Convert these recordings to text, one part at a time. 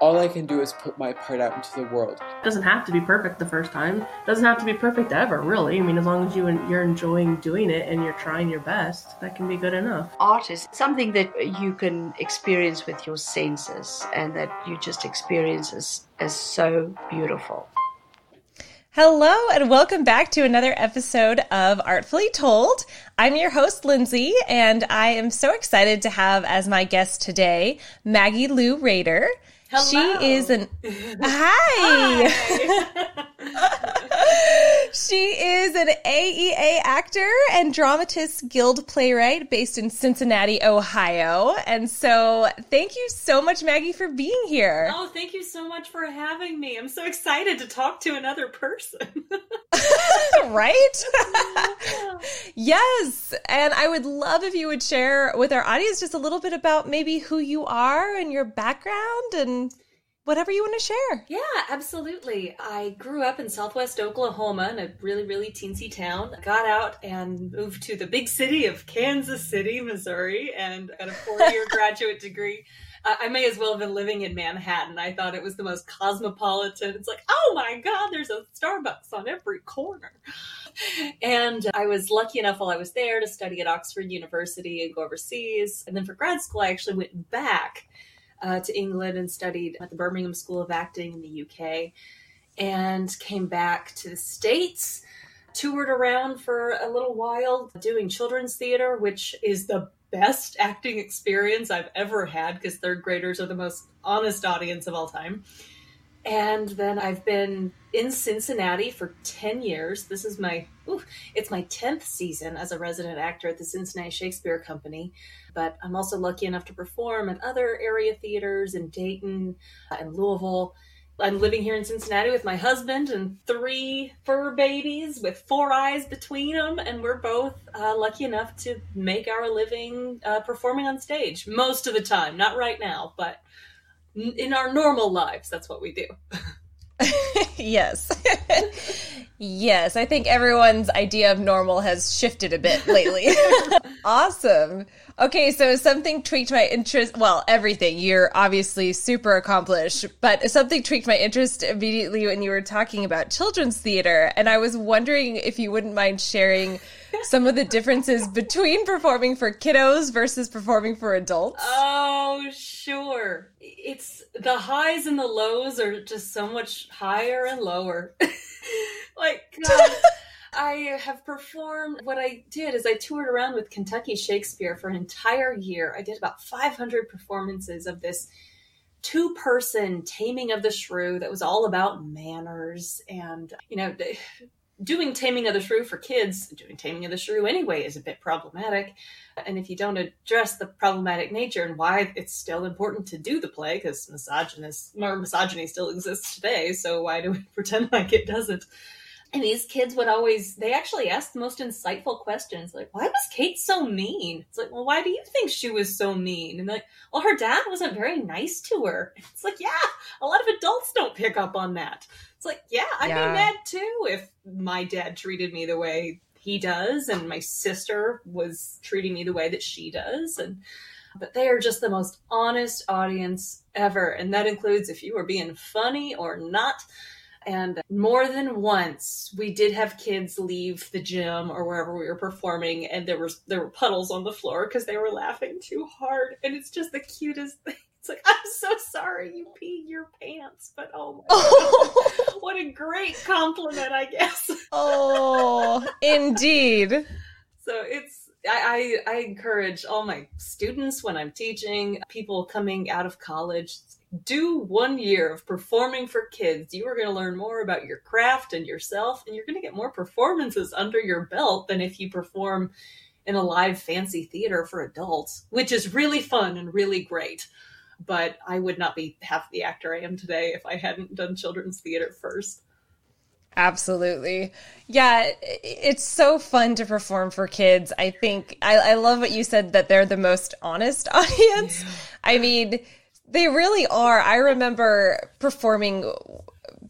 all I can do is put my part out into the world. It doesn't have to be perfect the first time. It doesn't have to be perfect ever, really. I mean, as long as you you're enjoying doing it and you're trying your best, that can be good enough. Art is something that you can experience with your senses and that you just experience as, as so beautiful. Hello, and welcome back to another episode of Artfully Told. I'm your host, Lindsay, and I am so excited to have as my guest today Maggie Lou Rader. Hello. She is an hi. hi. she is an AEA actor and dramatist guild playwright based in Cincinnati, Ohio. And so, thank you so much, Maggie, for being here. Oh, thank you so much for having me. I'm so excited to talk to another person. right? yes. And I would love if you would share with our audience just a little bit about maybe who you are and your background and whatever you want to share. Yeah, absolutely. I grew up in southwest Oklahoma in a really, really teensy town. Got out and moved to the big city of Kansas City, Missouri, and got a four year graduate degree. I may as well have been living in Manhattan. I thought it was the most cosmopolitan. It's like, oh my God, there's a Starbucks on every corner. And I was lucky enough while I was there to study at Oxford University and go overseas. And then for grad school, I actually went back uh, to England and studied at the Birmingham School of Acting in the UK and came back to the States. Toured around for a little while doing children's theater, which is the best acting experience I've ever had because third graders are the most honest audience of all time. And then I've been in Cincinnati for 10 years. This is my, it's my 10th season as a resident actor at the Cincinnati Shakespeare Company. But I'm also lucky enough to perform at other area theaters in Dayton and Louisville. I'm living here in Cincinnati with my husband and three fur babies with four eyes between them, and we're both uh, lucky enough to make our living uh, performing on stage most of the time. Not right now, but in our normal lives, that's what we do. yes. yes, I think everyone's idea of normal has shifted a bit lately. awesome. Okay, so something tweaked my interest. Well, everything. You're obviously super accomplished, but something tweaked my interest immediately when you were talking about children's theater. And I was wondering if you wouldn't mind sharing some of the differences between performing for kiddos versus performing for adults. Oh, sure. It's the highs and the lows are just so much higher and lower. like, God. Um, I have performed. What I did is I toured around with Kentucky Shakespeare for an entire year. I did about 500 performances of this two person taming of the shrew that was all about manners and, you know, doing Taming of the Shrew for kids, doing Taming of the Shrew anyway is a bit problematic. And if you don't address the problematic nature and why it's still important to do the play, because misogynist misogyny still exists today, so why do we pretend like it doesn't? And these kids would always, they actually ask the most insightful questions like, why was Kate so mean? It's like, well, why do you think she was so mean? And like, well, her dad wasn't very nice to her. It's like, yeah, a lot of adults don't pick up on that. It's like, yeah, I'd yeah. be mad too if my dad treated me the way he does and my sister was treating me the way that she does. And, but they are just the most honest audience ever. And that includes if you are being funny or not and more than once, we did have kids leave the gym or wherever we were performing, and there was there were puddles on the floor because they were laughing too hard. And it's just the cutest thing. It's like, I'm so sorry you peed your pants, but oh my god, what a great compliment, I guess. oh, indeed. So it's I, I, I encourage all my students when I'm teaching, people coming out of college, do one year of performing for kids. You are going to learn more about your craft and yourself, and you're going to get more performances under your belt than if you perform in a live fancy theater for adults, which is really fun and really great. But I would not be half the actor I am today if I hadn't done children's theater first. Absolutely. Yeah, it's so fun to perform for kids. I think I, I love what you said that they're the most honest audience. Yeah. I mean, they really are. I remember performing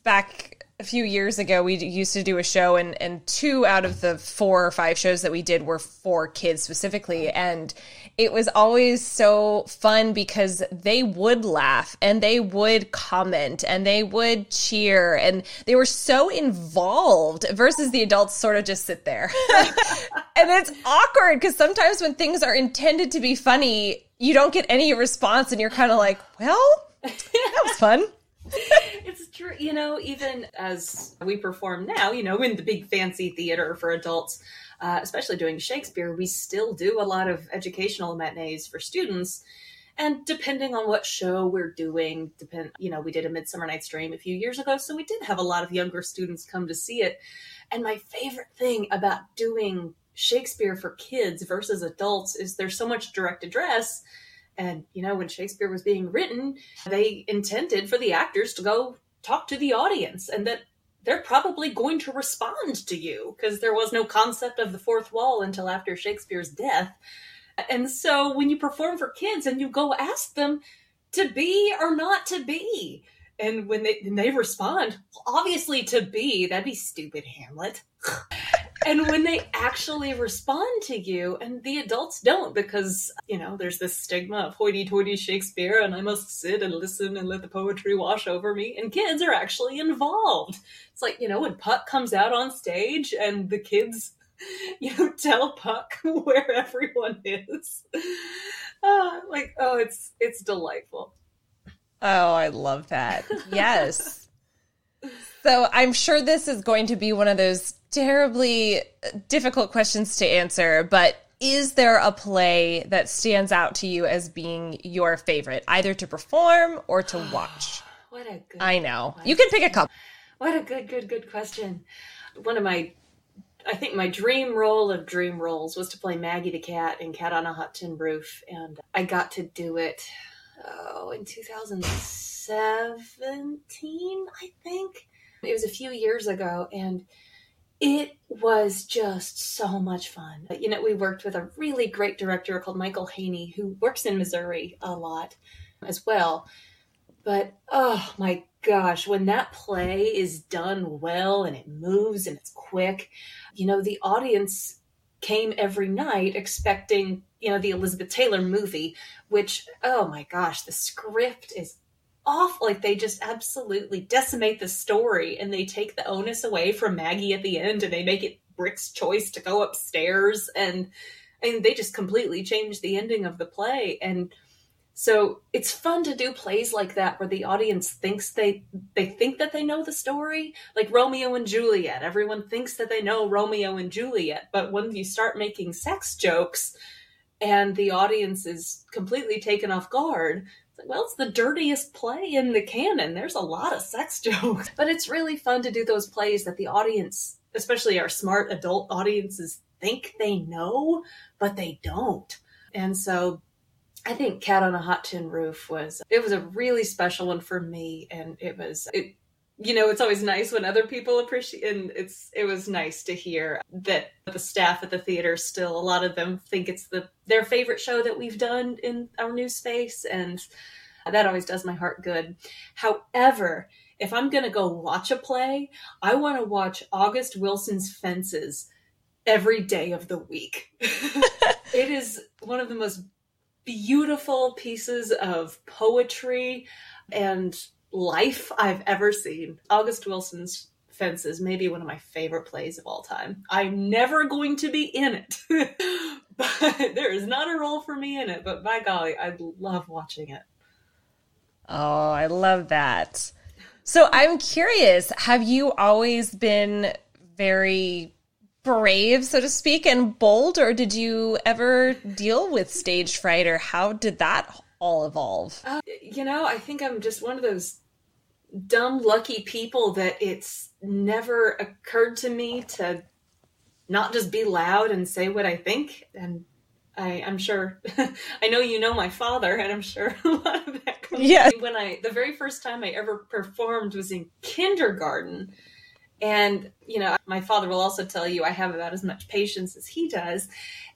back a few years ago we used to do a show and and two out of the four or five shows that we did were for kids specifically and it was always so fun because they would laugh and they would comment and they would cheer and they were so involved versus the adults sort of just sit there and it's awkward because sometimes when things are intended to be funny you don't get any response and you're kind of like well that was fun it's true. You know, even as we perform now, you know, in the big fancy theater for adults, uh, especially doing Shakespeare, we still do a lot of educational matinees for students. And depending on what show we're doing, depend you know, we did a Midsummer Night's Dream a few years ago, so we did have a lot of younger students come to see it. And my favorite thing about doing Shakespeare for kids versus adults is there's so much direct address and, you know, when Shakespeare was being written, they intended for the actors to go talk to the audience and that they're probably going to respond to you because there was no concept of the fourth wall until after Shakespeare's death. And so when you perform for kids and you go ask them to be or not to be, and when they, they respond, obviously to be, that'd be stupid, Hamlet. and when they actually respond to you, and the adults don't, because, you know, there's this stigma of hoity toity Shakespeare, and I must sit and listen and let the poetry wash over me, and kids are actually involved. It's like, you know, when Puck comes out on stage and the kids, you know, tell Puck where everyone is. Uh, like, oh, it's it's delightful. Oh, I love that. Yes. So I'm sure this is going to be one of those terribly uh, difficult questions to answer, but is there a play that stands out to you as being your favorite, either to perform or to watch? what a good I know. question. You can pick a couple. What a good, good, good question. One of my, I think my dream role of dream roles was to play Maggie the cat in Cat on a Hot Tin Roof, and I got to do it oh, in 2017, I think. It was a few years ago, and it was just so much fun. You know, we worked with a really great director called Michael Haney, who works in Missouri a lot as well. But oh my gosh, when that play is done well and it moves and it's quick, you know, the audience came every night expecting, you know, the Elizabeth Taylor movie, which, oh my gosh, the script is awful. Like they just absolutely decimate the story and they take the onus away from Maggie at the end and they make it Brick's choice to go upstairs and and they just completely change the ending of the play and so it's fun to do plays like that where the audience thinks they they think that they know the story, like Romeo and Juliet. Everyone thinks that they know Romeo and Juliet, but when you start making sex jokes and the audience is completely taken off guard, it's like, well, it's the dirtiest play in the canon. There's a lot of sex jokes, but it's really fun to do those plays that the audience, especially our smart adult audiences, think they know, but they don't. And so I think Cat on a Hot Tin Roof was it was a really special one for me and it was it you know it's always nice when other people appreciate and it's it was nice to hear that the staff at the theater still a lot of them think it's the their favorite show that we've done in our new space and that always does my heart good. However, if I'm going to go watch a play, I want to watch August Wilson's Fences every day of the week. it is one of the most beautiful pieces of poetry and life I've ever seen. August Wilson's Fences may be one of my favorite plays of all time. I'm never going to be in it, but there is not a role for me in it. But by golly, I love watching it. Oh, I love that. So I'm curious, have you always been very brave, so to speak, and bold, or did you ever deal with stage fright, or how did that all evolve? Uh, you know, I think I'm just one of those dumb, lucky people that it's never occurred to me to not just be loud and say what I think. And I, I'm sure, I know you know my father, and I'm sure a lot of that comes Yeah. when I, the very first time I ever performed was in kindergarten. And, you know, my father will also tell you I have about as much patience as he does.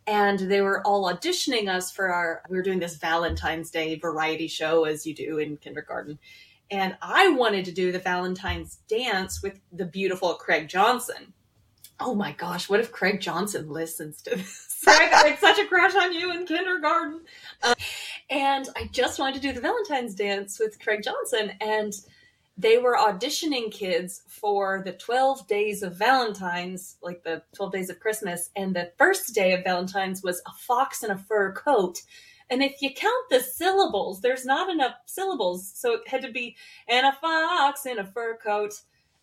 And they were all auditioning us for our, we were doing this Valentine's Day variety show as you do in kindergarten. And I wanted to do the Valentine's dance with the beautiful Craig Johnson. Oh my gosh, what if Craig Johnson listens to this? I got like such a crush on you in kindergarten. Uh, and I just wanted to do the Valentine's dance with Craig Johnson. And they were auditioning kids for the 12 days of Valentine's, like the 12 days of Christmas. And the first day of Valentine's was a fox in a fur coat. And if you count the syllables, there's not enough syllables. So it had to be, and a fox in a fur coat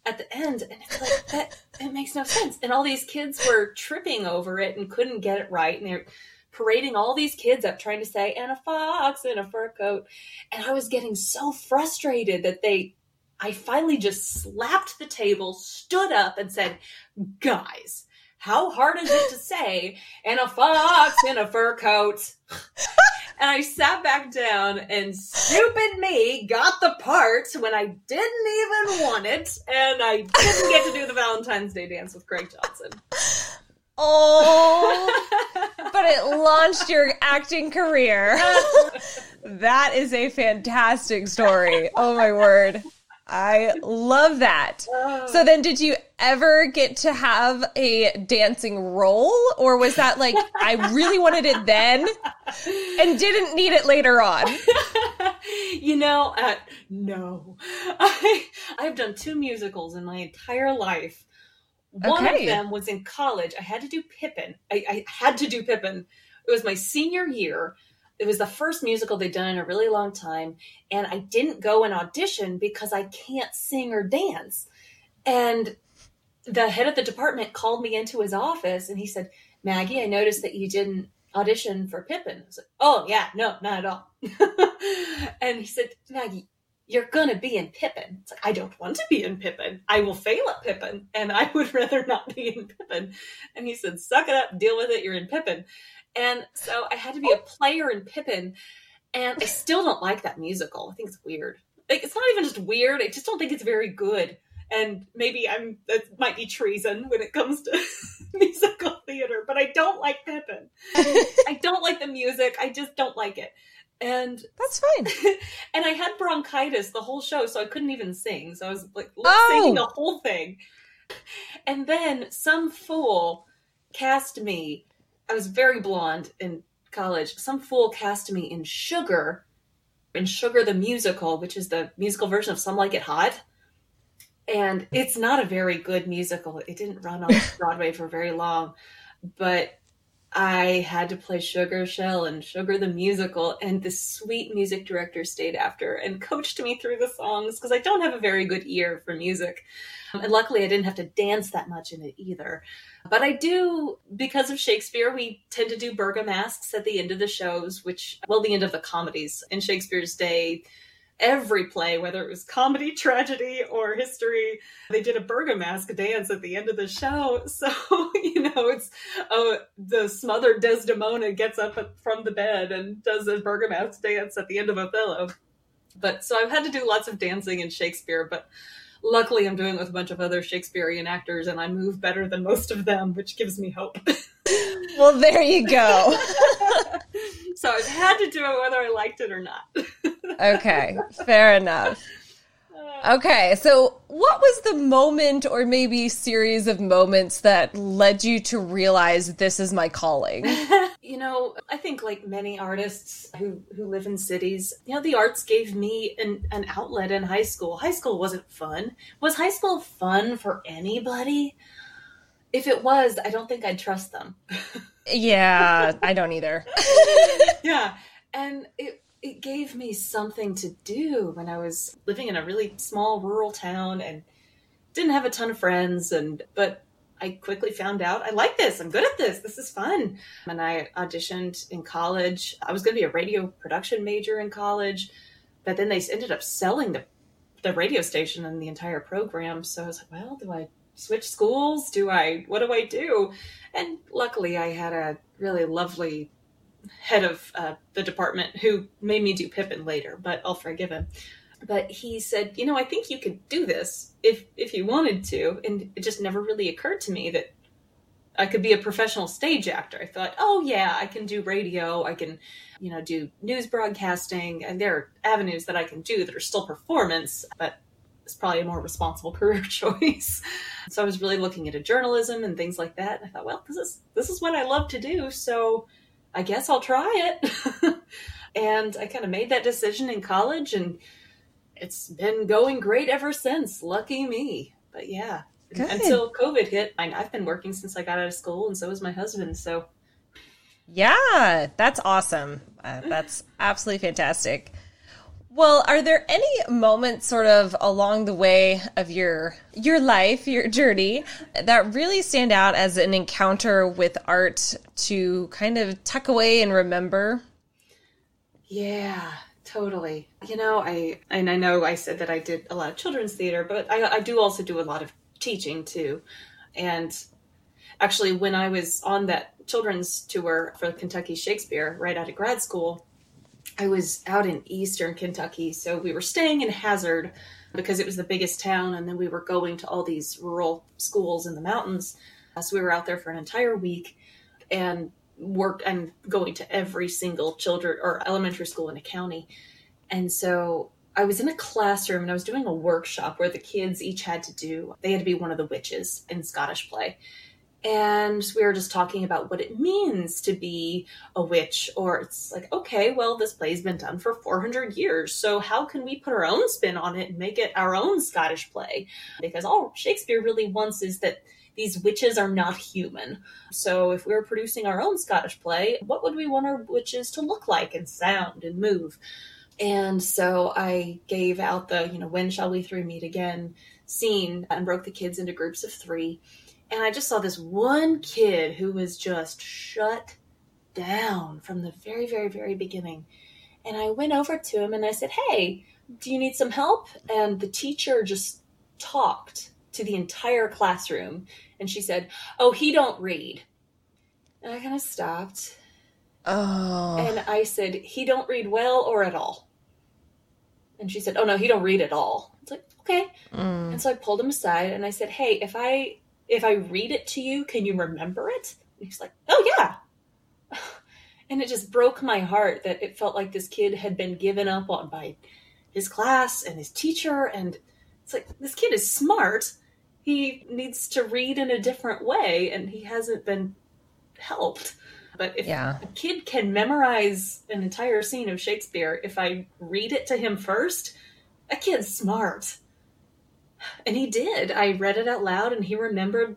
at the end. And it's like, that, it makes no sense. And all these kids were tripping over it and couldn't get it right. And they're parading all these kids up trying to say, and a fox in a fur coat. And I was getting so frustrated that they, I finally just slapped the table, stood up, and said, guys, how hard is it to say, and a fox in a fur coat? and I sat back down, and stupid me got the part when I didn't even want it, and I didn't get to do the Valentine's Day dance with Craig Johnson. Oh, but it launched your acting career. that is a fantastic story. Oh my word. I love that. So then did you ever get to have a dancing role or was that like I really wanted it then and didn't need it later on? you know, uh, no. I I've done two musicals in my entire life. One Okay. of them was in college. I had to do Pippin. I, I had to do Pippin. It was my senior year. It was the first musical they'd done in a really long time. And I didn't go and audition because I can't sing or dance. And the head of the department called me into his office and he said, Maggie, I noticed that you didn't audition for Pippin. I was like, oh, yeah, no, not at all. and he said, Maggie, you're to be in Pippin. Like, I don't want to be in Pippin. I will fail at Pippin, and I would rather not be in Pippin. And he said, suck it up, deal with it, you're in Pippin. And so I had to be a oh. player in Pippin, and I still don't like that musical. I think it's weird. Like, it's not even just weird, I just don't think it's very good. And maybe I'm that might be treason when it comes to musical theater, but I don't like Pippin. I don't like the music. I just don't like it. And That's fine. and I had bronchitis the whole show, so I couldn't even sing. So I was like Oh. singing the whole thing. And then some fool cast me. I was very blonde in college. Some fool cast me in Sugar, in Sugar the musical, which is the musical version of Some Like It Hot. And it's not a very good musical. It didn't run on Broadway for very long, but I had to play Sugar Shell and Sugar the musical, and the sweet music director stayed after and coached me through the songs because I don't have a very good ear for music. And luckily, I didn't have to dance that much in it either. But I do, because of Shakespeare, we tend to do Bergamasks at the end of the shows, which, well, the end of the comedies. In Shakespeare's day, every play, whether it was comedy, tragedy, or history, they did a Bergamask dance at the end of the show. So, you know, it's oh, the smothered Desdemona gets up from the bed and does a Bergamask dance at the end of Othello. But so I've had to do lots of dancing in Shakespeare, but luckily I'm doing it with a bunch of other Shakespearean actors and I move better than most of them, which gives me hope. Well, there you go. so I've had to do it whether I liked it or not. Okay, fair enough. Uh, okay, so what was the moment or maybe series of moments that led you to realize this is my calling? you know, I think like many artists who, who live in cities, you know, the arts gave me an, an outlet in high school. High school wasn't fun. Was high school fun for anybody? If it was, I don't think I'd trust them. Yeah, I don't either. yeah. And it it gave me something to do when I was living in a really small rural town and didn't have a ton of friends and but I quickly found out I like this. I'm good at this. This is fun. And I auditioned in college. I was going to be a radio production major in college, but then they ended up selling the the radio station and the entire program. So I was like, well, do I switch schools? Do I what do I do? And luckily I had a really lovely head of uh, the department who made me do Pippin later, but I'll forgive him. But he said, you know, I think you could do this if if you wanted to, and it just never really occurred to me that I could be a professional stage actor. I thought, oh yeah, I can do radio. I can, you know, do news broadcasting, and there are avenues that I can do that are still performance, but it's probably a more responsible career choice. so I was really looking into journalism and things like that. I thought, well, this is this is what I love to do, so I guess I'll try it. and I kind of made that decision in college, and it's been going great ever since. Lucky me. But yeah, Good. until COVID hit, I, I've been working since I got out of school, and so is my husband. So Yeah, that's awesome. Uh, that's absolutely fantastic. Well, are there any moments sort of along the way of your your life, your journey that really stand out as an encounter with art to kind of tuck away and remember? Yeah, totally. You know, I and I know I said that I did a lot of children's theater, but I, I do also do a lot of teaching too. And actually, when I was on that children's tour for Kentucky Shakespeare right out of grad school, I was out in eastern Kentucky. So we were staying in Hazard because it was the biggest town, and then we were going to all these rural schools in the mountains. Uh, So we were out there for an entire week and worked and going to every single children or elementary school in the county. And so I was in a classroom and I was doing a workshop where the kids each had to do, they had to be one of the witches in Scottish play. And we were just talking about what it means to be a witch. Or it's like, okay, well, this play's been done for 400 years. So how can we put our own spin on it and make it our own Scottish play? Because all Shakespeare really wants is that these witches are not human. So if we were producing our own Scottish play, what would we want our witches to look like and sound and move? And so I gave out the, you know, when shall we three meet again scene and broke the kids into groups of three. And I just saw this one kid who was just shut down from the very, very, very beginning. And I went over to him and I said, Hey, do you need some help? And the teacher just talked to the entire classroom and she said, Oh, he don't read. And I kind of stopped Oh, and I said, He don't read well or at all. And she said, Oh no, he don't read at all. It's like, okay. Mm. And so I pulled him aside and I said, Hey, if I if I read it to you, can you remember it? And he's like, Oh yeah. And it just broke my heart that it felt like this kid had been given up on by his class and his teacher. And it's like, this kid is smart. He needs to read in a different way and he hasn't been helped. But if Yeah. a kid can memorize an entire scene of Shakespeare, if I read it to him first, a kid's smart. And he did. I read it out loud and he remembered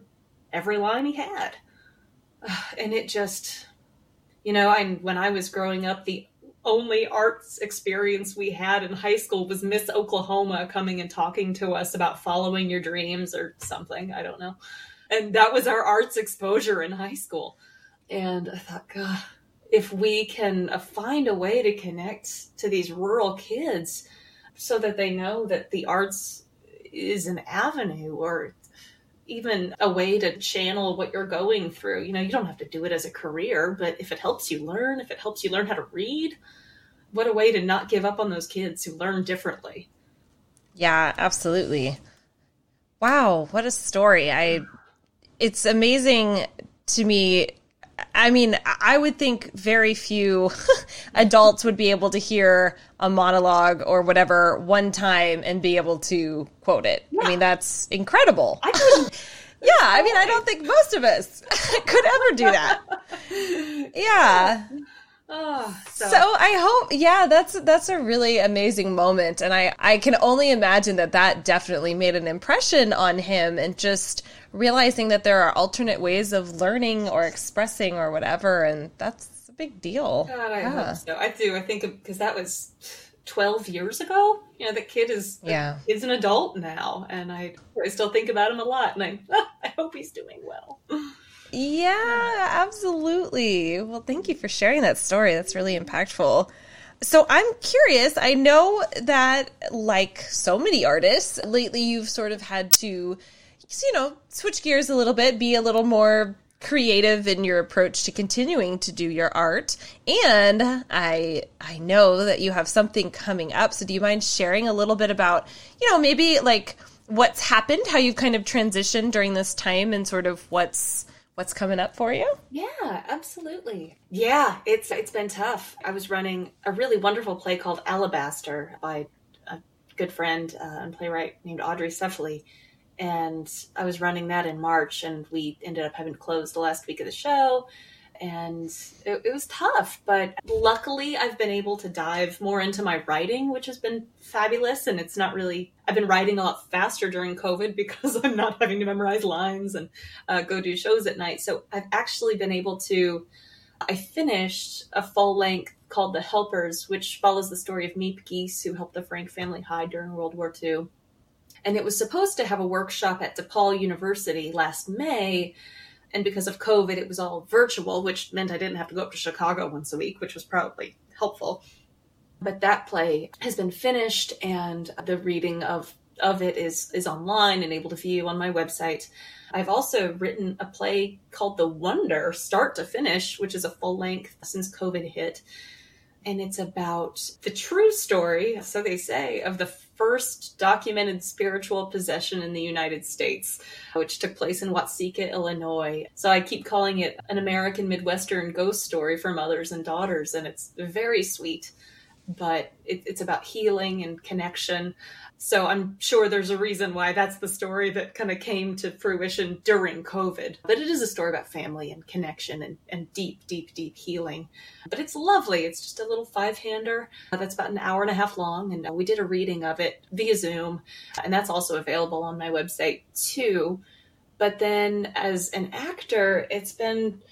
every line he had. And it just, you know, I, when I was growing up, the only arts experience we had in high school was Miss Oklahoma coming and talking to us about following your dreams or something. I don't know. And that was our arts exposure in high school. And I thought, God, if we can uh, find a way to connect to these rural kids so that they know that the arts is an avenue or even a way to channel what you're going through. You know, you don't have to do it as a career, but if it helps you learn, if it helps you learn how to read, what a way to not give up on those kids who learn differently. Yeah, absolutely. Wow, what a story. I it's amazing to me. I mean, I would think very few adults would be able to hear a monologue or whatever one time and be able to quote it. I mean, that's incredible. I couldn't. Yeah, I mean, I don't think most of us could ever do that. Yeah. oh, so, So I hope, yeah, that's that's a really amazing moment, and I I can only imagine that that definitely made an impression on him, and just realizing that there are alternate ways of learning or expressing or whatever, and that's a big deal. God, I Yeah. hope so. I do. I think because that was 12 years ago. You know, the kid is Yeah. He's an adult now, and I I still think about him a lot, and I I hope he's doing well. Yeah, absolutely. Well, thank you for sharing that story. That's really impactful. So I'm curious. I know that, like so many artists, lately you've sort of had to, you know, switch gears a little bit, be a little more creative in your approach to continuing to do your art. And I I know that you have something coming up. So do you mind sharing a little bit about, you know, maybe like what's happened, how you've kind of transitioned during this time and sort of what's what's coming up for you? Yeah, absolutely. Yeah, it's it's been tough. I was running a really wonderful play called Alabaster by a good friend uh, and playwright named Audrey Cefaly. And I was running that in March, and we ended up having to close the last week of the show. And it, it, was tough but luckily i've been able to dive more into my writing which has been fabulous. And it's not really i've been writing a lot faster during covid because i'm not having to memorize lines and uh, go do shows at night. So i've actually been able to i finished a full length called the helpers which follows the story of Miep Gies who helped the frank family hide during world war ii and it was supposed to have a workshop at depaul university last may and because of COVID, it was all virtual, which meant I didn't have to go up to Chicago once a week, which was probably helpful. But that play has been finished, and the reading of of it is is online and able to view on my website. I've also written a play called The Wonder, start to finish, which is a full length since COVID hit. And it's about the true story, so they say, of the first documented spiritual possession in the United States, which took place in Watseka, Illinois. So I keep calling it an American Midwestern ghost story for mothers and daughters, and it's very sweet. But it, it's about healing and connection. So I'm sure there's a reason why that's the story that kind of came to fruition during COVID. But it is a story about family and connection and, and deep, deep, deep healing. But it's lovely. It's just a little five hander uh, that's about an hour and a half long. And uh, we did a reading of it via Zoom. And that's also available on my website too. But then as an actor, it's been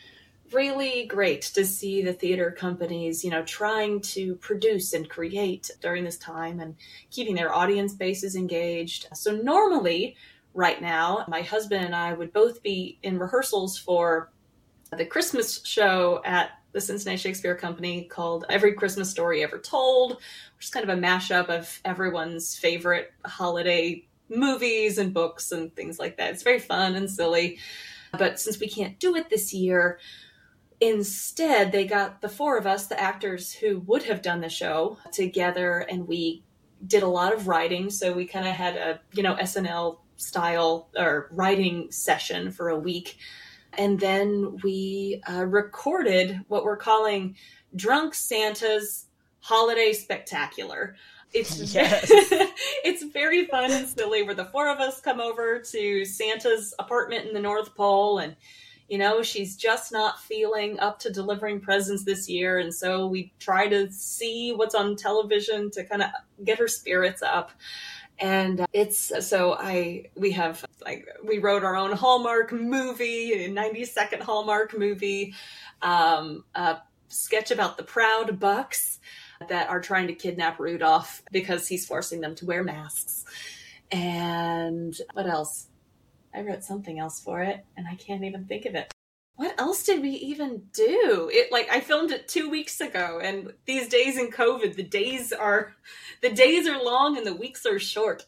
really great to see the theater companies, you know, trying to produce and create during this time and keeping their audience bases engaged. So normally, right now, my husband and I would both be in rehearsals for the Christmas show at the Cincinnati Shakespeare Company called Every Christmas Story Ever Told, which is kind of a mashup of everyone's favorite holiday movies and books and things like that. It's very fun and silly. But since we can't do it this year, Instead, they got the four of us, the actors who would have done the show, together and we did a lot of writing. So we kind of had a, you know, SNL style or writing session for a week. And then we uh, recorded what we're calling Drunk Santa's Holiday Spectacular. It's yes. it's very fun and silly where the four of us come over to Santa's apartment in the North Pole and you know, she's just not feeling up to delivering presents this year. And so we try to see what's on television to kind of get her spirits up. And it's so I, we have like, we wrote our own Hallmark movie, a 90 second Hallmark movie, um, a sketch about the Proud Bucks that are trying to kidnap Rudolph because he's forcing them to wear masks. And what else? I wrote something else for it and I can't even think of it. What else did we even do? It like I filmed it 2 weeks ago and these days in COVID the days are the days are long and the weeks are short.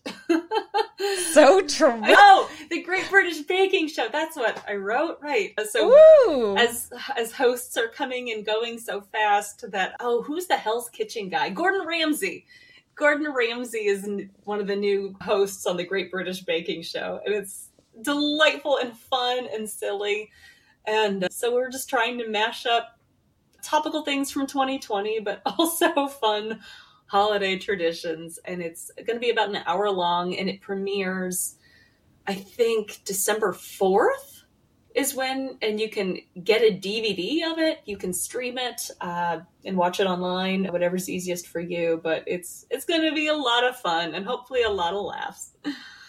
so true. Oh, the Great British Baking Show. That's what I wrote. Right. Uh, so Ooh. as as hosts are coming and going so fast that oh, who's the Hell's Kitchen guy? Gordon Ramsay. Gordon Ramsay is one of the new hosts on the Great British Baking Show, and it's delightful and fun and silly. And so we're just trying to mash up topical things from 2020, but also fun holiday traditions. And it's going to be about an hour long and it premieres, I think, December 4th is when, and you can get a DVD of it. You can stream it uh, and watch it online, whatever's easiest for you. But it's it's going to be a lot of fun and hopefully a lot of laughs.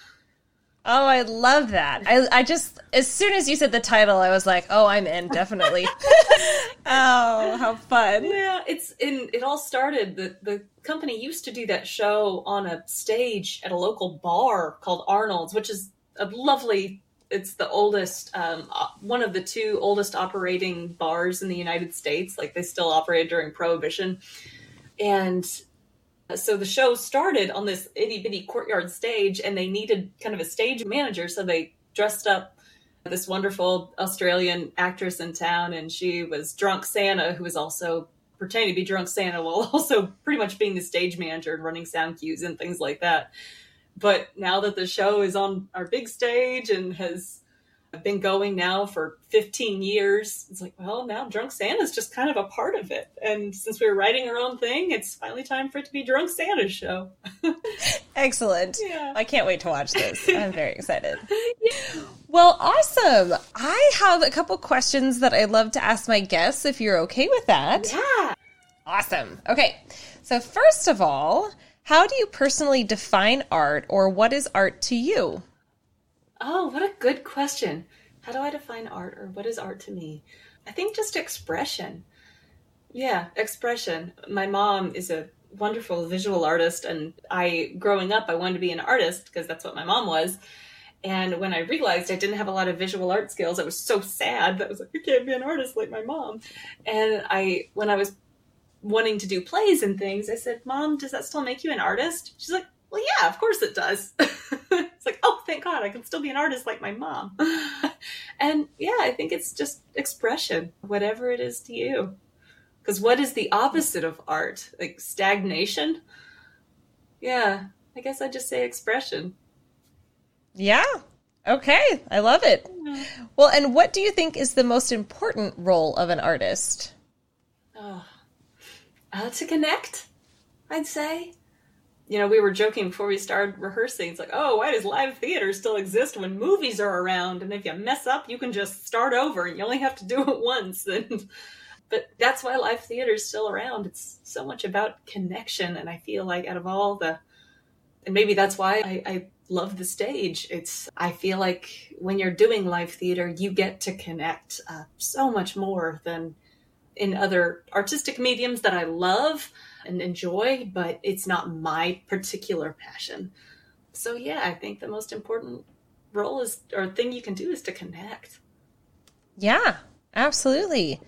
Oh, I love that. I, I just, as soon as you said the title, I was like, oh, I'm in, definitely. oh, how fun. Yeah, it's in, it all started, the, the company used to do that show on a stage at a local bar called Arnold's, which is a lovely, it's the oldest, um, one of the two oldest operating bars in the United States. Like they still operated during Prohibition. And so the show started on this itty bitty courtyard stage, and they needed kind of a stage manager. So they dressed up this wonderful Australian actress in town, and she was Drunk Santa, who was also pretending to be Drunk Santa while also pretty much being the stage manager and running sound cues and things like that. But now that the show is on our big stage and has I've been going now for 15 years. It's like, well, now Drunk Santa's just kind of a part of it. And since we were writing our own thing, it's finally time for it to be Drunk Santa's show. Excellent. Yeah. I can't wait to watch this. I'm very excited. yeah. Well, awesome. I have a couple questions that I'd love to ask my guests if you're okay with that. Yeah. Awesome. Okay. So, first of all, how do you personally define art or what is art to you? Oh, what a good question. How do I define art or what is art to me? I think just expression. Yeah, expression. My mom is a wonderful visual artist and I growing up I wanted to be an artist because that's what my mom was. And when I realized I didn't have a lot of visual art skills, I was so sad that I was like, I can't be an artist like my mom. And I when I was wanting to do plays and things, I said, Mom, does that still make you an artist? She's like, Well, yeah, of course it does. it's like, oh, thank God, I can still be an artist like my mom. and yeah, I think it's just expression, whatever it is to you. Because what is the opposite of art? Like stagnation? Yeah, I guess I'd just say expression. Yeah. Okay. I love it. Well, and what do you think is the most important role of an artist? Oh, uh, to connect, I'd say. You know, we were joking before we started rehearsing. It's like, oh, why does live theater still exist when movies are around? And if you mess up, you can just start over and you only have to do it once. And but that's why live theater is still around. It's so much about connection. And I feel like out of all the, and maybe that's why I, I love the stage. It's, I feel like when you're doing live theater, you get to connect uh, so much more than in other artistic mediums that I love and enjoy, but it's not my particular passion. So yeah, I think the most important role is or thing you can do is to connect. Yeah, absolutely.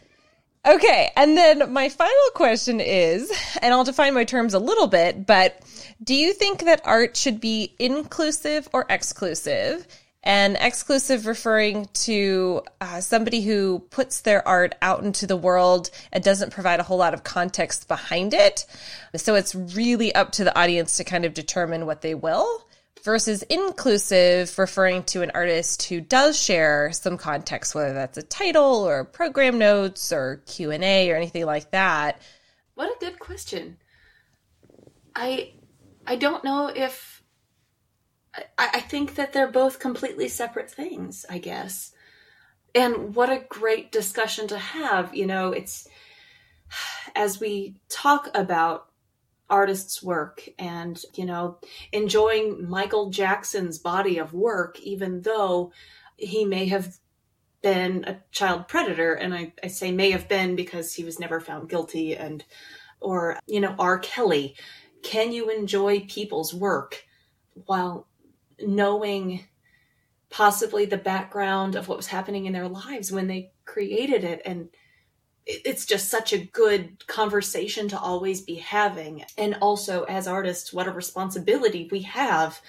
Okay, and then my final question is, and I'll define my terms a little bit, but do you think that art should be inclusive or exclusive? And exclusive referring to uh, somebody who puts their art out into the world and doesn't provide a whole lot of context behind it. So it's really up to the audience to kind of determine what they will versus inclusive referring to an artist who does share some context whether that's a title or program notes or q&a or anything like that What a good question. I I don't know if I, I think that they're both completely separate things, I guess. And what a great discussion to have. You know, it's as we talk about artists' work and, you know, enjoying Michael Jackson's body of work, even though he may have been a child predator. And I, I say may have been because he was never found guilty and, or, you know, R. Kelly. Can you enjoy people's work while knowing possibly the background of what was happening in their lives when they created it. And it's just such a good conversation to always be having. And also as artists what a responsibility we have.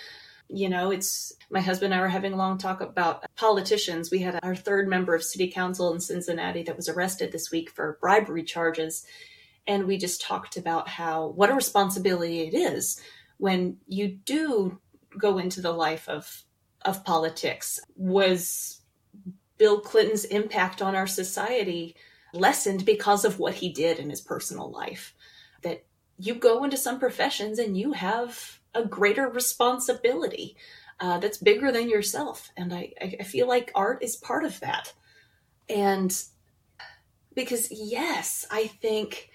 You know it's my husband and i were having a long talk about politicians. We had our third member of city council in cincinnati that was arrested this week for bribery charges. And we just talked about how what a responsibility it is when you do go into the life of of politics. Was bill clinton's impact on our society lessened because of what he did in his personal life? That you go into some professions and you have a greater responsibility uh, that's bigger than yourself. And I, I feel like art is part of that. And because yes i think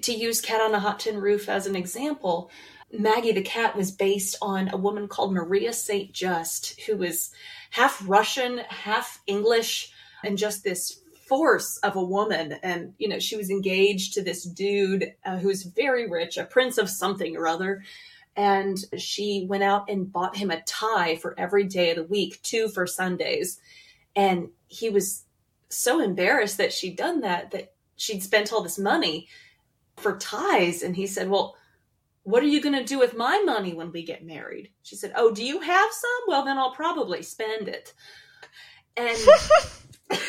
to use cat on a hot tin roof as an example maggie the cat was based on a woman called maria st just who was half russian half english and just this force of a woman. And you know she was engaged to this dude uh, who was very rich a prince of something or other. And she went out and bought him a tie for every day of the week two for sundays. And he was so embarrassed that she'd done that that she'd spent all this money for ties. And he said well what are you going to do with my money when we get married she said oh do you have some well then i'll probably spend it and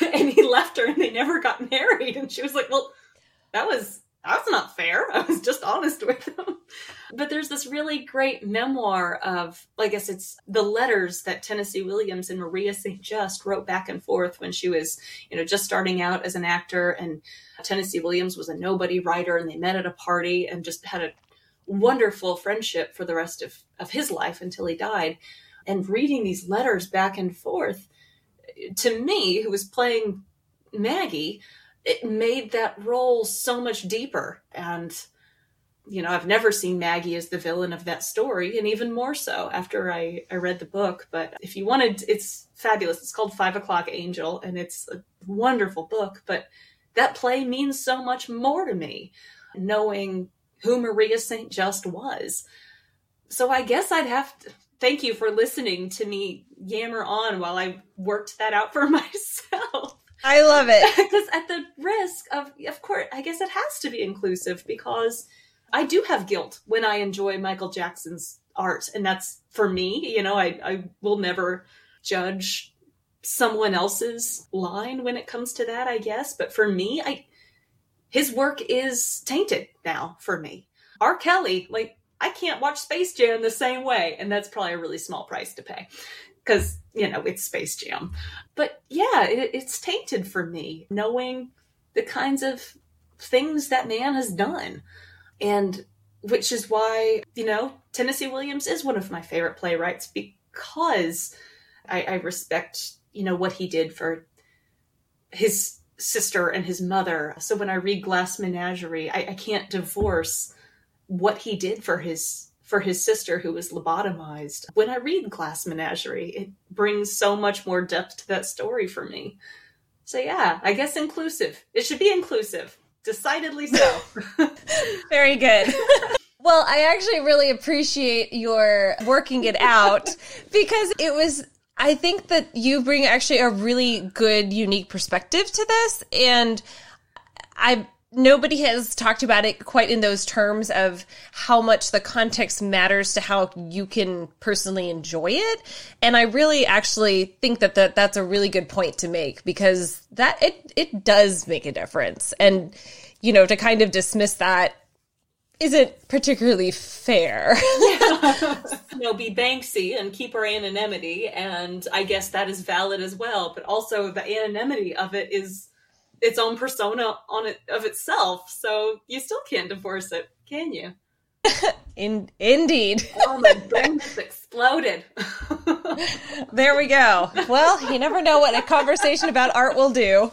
and he left her and they never got married and she was like well that was that's not fair. I was just honest with him. But there's this really great memoir of, I guess it's the letters that Tennessee Williams and Maria St. Just wrote back and forth when she was, you know, just starting out as an actor. And Tennessee Williams was a nobody writer, and they met at a party and just had a wonderful friendship for the rest of, of his life until he died. And reading these letters back and forth, to me, who was playing Maggie, it made that role so much deeper. And, you know, I've never seen Maggie as the villain of that story, and even more so after I, I read the book. But if you wanted, it's fabulous. It's called Five O'Clock Angel, and it's a wonderful book. But that play means so much more to me, knowing who Maria St. Just was. So I guess I'd have to thank you for listening to me yammer on while I worked that out for myself. I love it. Because at the risk of, of course, I guess it has to be inclusive because I do have guilt when I enjoy Michael Jackson's art. And that's for me, you know, I, I will never judge someone else's line when it comes to that, I guess. But for me, I, his work is tainted now for me. R. Kelly, like, I can't watch Space Jam the same way. And that's probably a really small price to pay because you know it's Space Jam. But yeah, it, it's tainted for me knowing the kinds of things that man has done, and which is why you know Tennessee Williams is one of my favorite playwrights because I, I respect you know what he did for his sister and his mother. So when I read Glass Menagerie, I, I can't divorce what he did for his for his sister who was lobotomized. When I read Glass Menagerie, it brings so much more depth to that story for me. So yeah, I guess inclusive. It should be inclusive. Decidedly so. Very good. well, I actually really appreciate your working it out because it was I think that you bring actually a really good unique perspective to this and I nobody has talked about it quite in those terms of how much the context matters to how you can personally enjoy it and i really actually think that, that that's a really good point to make because that it it does make a difference and you know to kind of dismiss that isn't particularly fair. yeah. You know, be Banksy and keep our anonymity, and I guess that is valid as well. But also, the anonymity of it is its own persona on it of itself. So you still can't divorce it, can you? In indeed. Oh my brain's exploded. there we go. Well, you never know what a conversation about art will do.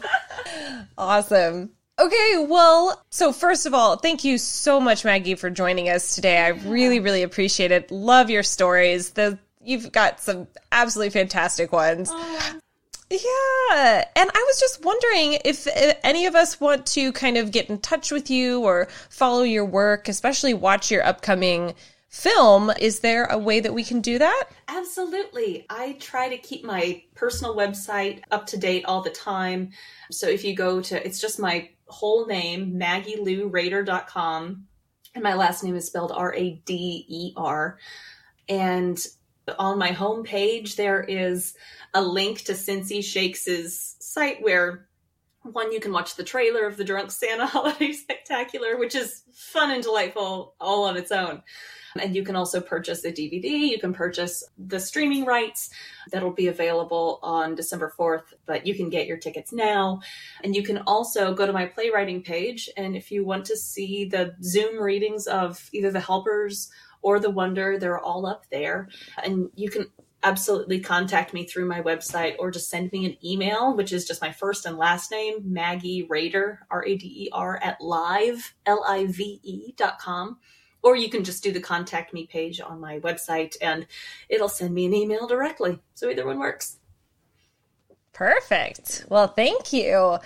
Awesome. Okay, well, so first of all, thank you so much, Maggie, for joining us today. I really, really appreciate it. Love your stories. The you've got some absolutely fantastic ones. Oh, yeah. And I was just wondering if, if, any of us want to kind of get in touch with you or follow your work, especially watch your upcoming film. Is there a way that we can do that? Absolutely. I try to keep my personal website up to date all the time. So if you go to, it's just my whole name, MaggieLouRader.com. And my last name is spelled R A D E R. And on my homepage, there is a link to Cincy Shakes's site where one you can watch the trailer of the Drunk Santa Holiday Spectacular, which is fun and delightful all on its own. And you can also purchase the DVD. You can purchase the streaming rights that'll be available on December 4th, but you can get your tickets now. And you can also go to my playwriting page. And if you want to see the Zoom readings of either The Helpers or The Wonder, they're all up there. And you can absolutely contact me through my website or just send me an email, which is just my first and last name, Maggie Rader, R A D E R, at live, L I V E dot com. Or you can just do the contact me page on my website and it'll send me an email directly. So either one works. Perfect. Well, thank you.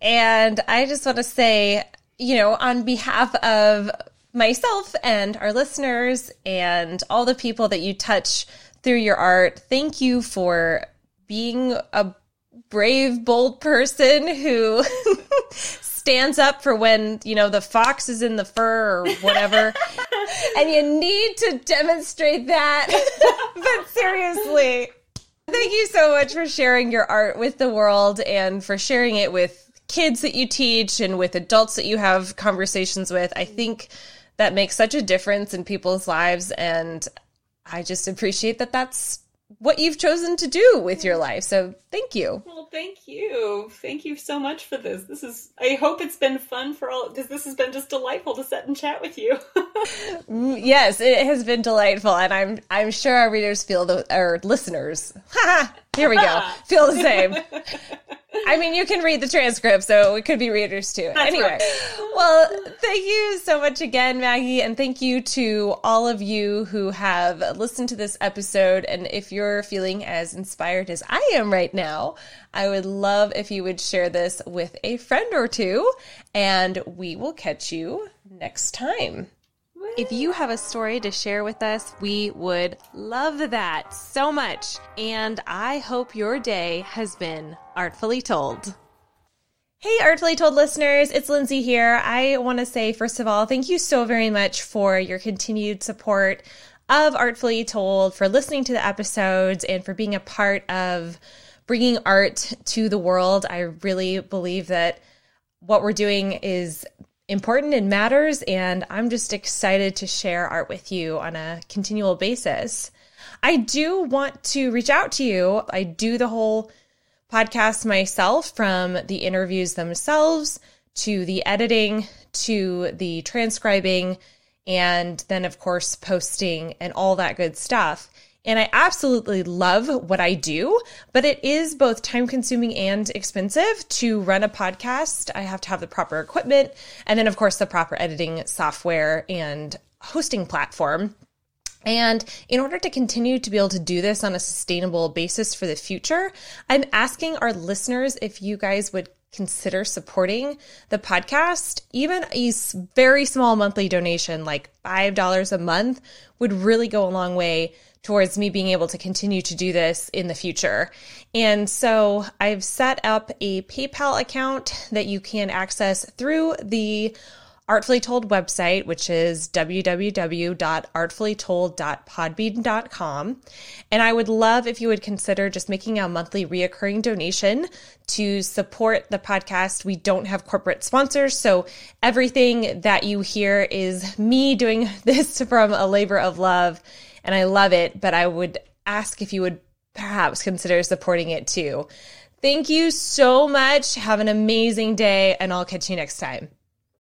And I just want to say, you know, on behalf of myself and our listeners and all the people that you touch through your art. Thank you for being a brave, bold person who stands up for when, you know, the fox is in the fur or whatever. and you need to demonstrate that. but seriously, thank you so much for sharing your art with the world and for sharing it with kids that you teach and with adults that you have conversations with. I think that makes such a difference in people's lives. And I just appreciate that that's what you've chosen to do with your life. So thank you. Well, thank you. Thank you so much for this. This is, I hope it's been fun for all, because this has been just delightful to sit and chat with you. Mm, yes, it has been delightful. And I'm, I'm sure our readers feel the, our listeners, here we go, feel the same. I mean, you can read the transcript, so it could be readers too. That's anyway, right. well, thank you so much again, Maggie, and thank you to all of you who have listened to this episode. And if you're feeling as inspired as I am right now, I would love if you would share this with a friend or two, and we will catch you next time. If you have a story to share with us, we would love that so much. And I hope your day has been artfully told. Hey, Artfully Told listeners, it's Lindsay here. I want to say, first of all, thank you so very much for your continued support of Artfully Told, for listening to the episodes, and for being a part of bringing art to the world. I really believe that what we're doing is important and matters, and I'm just excited to share art with you on a continual basis. I do want to reach out to you. I do the whole podcast myself from the interviews themselves to the editing to the transcribing and then of course posting and all that good stuff. And I absolutely love what I do, but it is both time consuming and expensive to run a podcast. I have to have the proper equipment and then, of course, the proper editing software and hosting platform. And in order to continue to be able to do this on a sustainable basis for the future, I'm asking our listeners if you guys would consider supporting the podcast. Even a very small monthly donation, like $5 a month, would really go a long way towards me being able to continue to do this in the future. And so I've set up a PayPal account that you can access through the Artfully Told website, which is www.artfullytold.podbean.com. And I would love if you would consider just making a monthly reoccurring donation to support the podcast. We don't have corporate sponsors, so everything that you hear is me doing this from a labor of love, and I love it, but I would ask if you would perhaps consider supporting it too. Thank you so much. Have an amazing day, and I'll catch you next time.